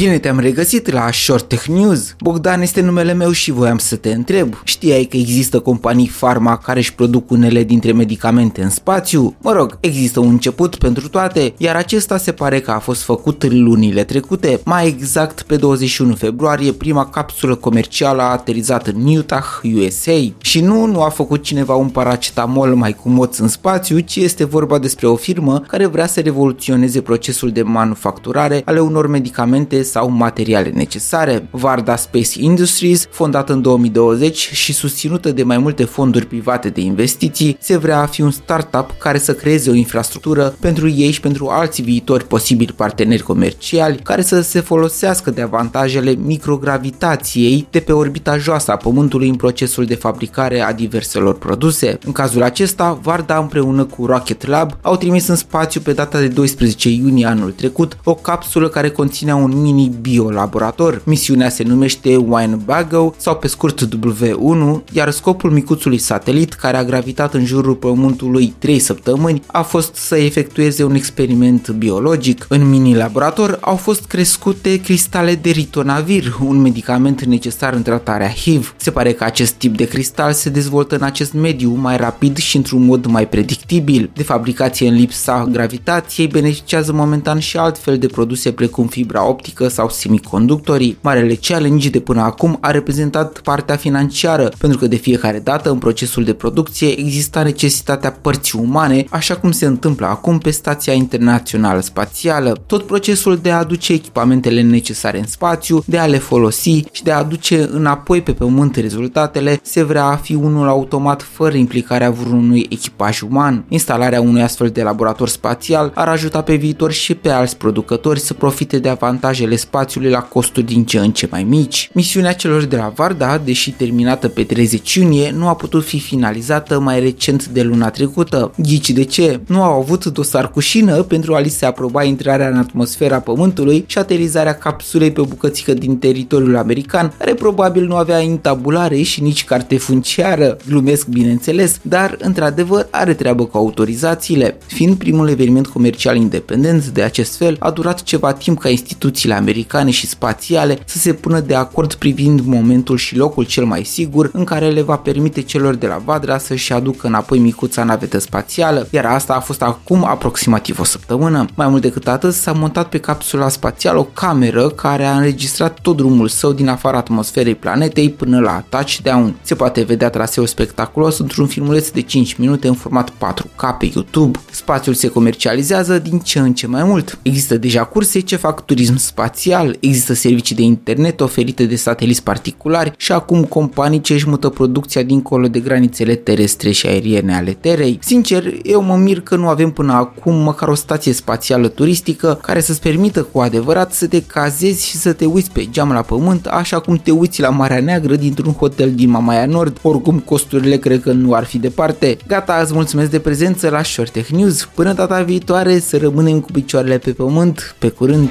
Bine te-am regăsit la Short Tech News. Bogdan este numele meu și voiam să te întreb. Știai că există companii farma care își produc unele dintre medicamente în spațiu? Mă rog, există un început pentru toate, iar acesta se pare că a fost făcut lunile trecute. Mai exact, pe 21 februarie, prima capsulă comercială a aterizat în Utah, USA. Și nu, nu a făcut cineva un paracetamol mai cu moț în spațiu, ci este vorba despre o firmă care vrea să revoluționeze procesul de manufacturare ale unor medicamente sau materiale necesare. Varda Space Industries, fondată în 2020 și susținută de mai multe fonduri private de investiții, se vrea a fi un startup care să creeze o infrastructură pentru ei și pentru alți viitori posibili parteneri comerciali care să se folosească de avantajele microgravitației de pe orbita joasă a Pământului în procesul de fabricare a diverselor produse. În cazul acesta, Varda împreună cu Rocket Lab au trimis în spațiu pe data de 12 iunie anul trecut o capsulă care conținea un mini-biolaborator. Misiunea se numește Winebago sau pe scurt W1, iar scopul micuțului satelit care a gravitat în jurul Pământului 3 săptămâni a fost să efectueze un experiment biologic. În mini-laborator au fost crescute cristale de ritonavir, un medicament necesar în tratarea HIV. Se pare că acest tip de cristal se dezvoltă în acest mediu mai rapid și într-un mod mai predictibil. De fabricație în lipsa gravitației beneficiază momentan și altfel de produse precum fibra optică electrică sau semiconductorii. Marele challenge de până acum a reprezentat partea financiară, pentru că de fiecare dată în procesul de producție exista necesitatea părții umane, așa cum se întâmplă acum pe Stația Internațională Spațială. Tot procesul de a aduce echipamentele necesare în spațiu, de a le folosi și de a aduce înapoi pe pământ rezultatele se vrea a fi unul automat fără implicarea vreunui echipaj uman. Instalarea unui astfel de laborator spațial ar ajuta pe viitor și pe alți producători să profite de avantajele ale spațiului la costuri din ce în ce mai mici. Misiunea celor de la Varda, deși terminată pe 30 iunie, nu a putut fi finalizată mai recent de luna trecută. Ghici de ce? Nu au avut dosar cu șină pentru a li se aproba intrarea în atmosfera Pământului și aterizarea capsulei pe o bucățică din teritoriul american, care probabil nu avea intabulare și nici carte funciară. Glumesc bineînțeles, dar într-adevăr are treabă cu autorizațiile. Fiind primul eveniment comercial independent de acest fel, a durat ceva timp ca instituțiile americane și spațiale să se pună de acord privind momentul și locul cel mai sigur în care le va permite celor de la Vadra să-și aducă înapoi micuța navetă spațială, iar asta a fost acum aproximativ o săptămână. Mai mult decât atât, s-a montat pe capsula spațială o cameră care a înregistrat tot drumul său din afara atmosferei planetei până la touchdown. Se poate vedea traseul spectaculos într-un filmuleț de 5 minute în format 4K pe YouTube. Spațiul se comercializează din ce în ce mai mult. Există deja curse ce fac turism spațial spațial, există servicii de internet oferite de sateliți particulari și acum companii ce își mută producția dincolo de granițele terestre și aeriene ale Terei. Sincer, eu mă mir că nu avem până acum măcar o stație spațială turistică care să-ți permită cu adevărat să te cazezi și să te uiți pe geam la pământ, așa cum te uiți la Marea Neagră dintr-un hotel din Mamaia Nord, oricum costurile cred că nu ar fi departe. Gata, îți mulțumesc de prezență la Short Tech News. Până data viitoare să rămânem cu picioarele pe pământ. Pe curând!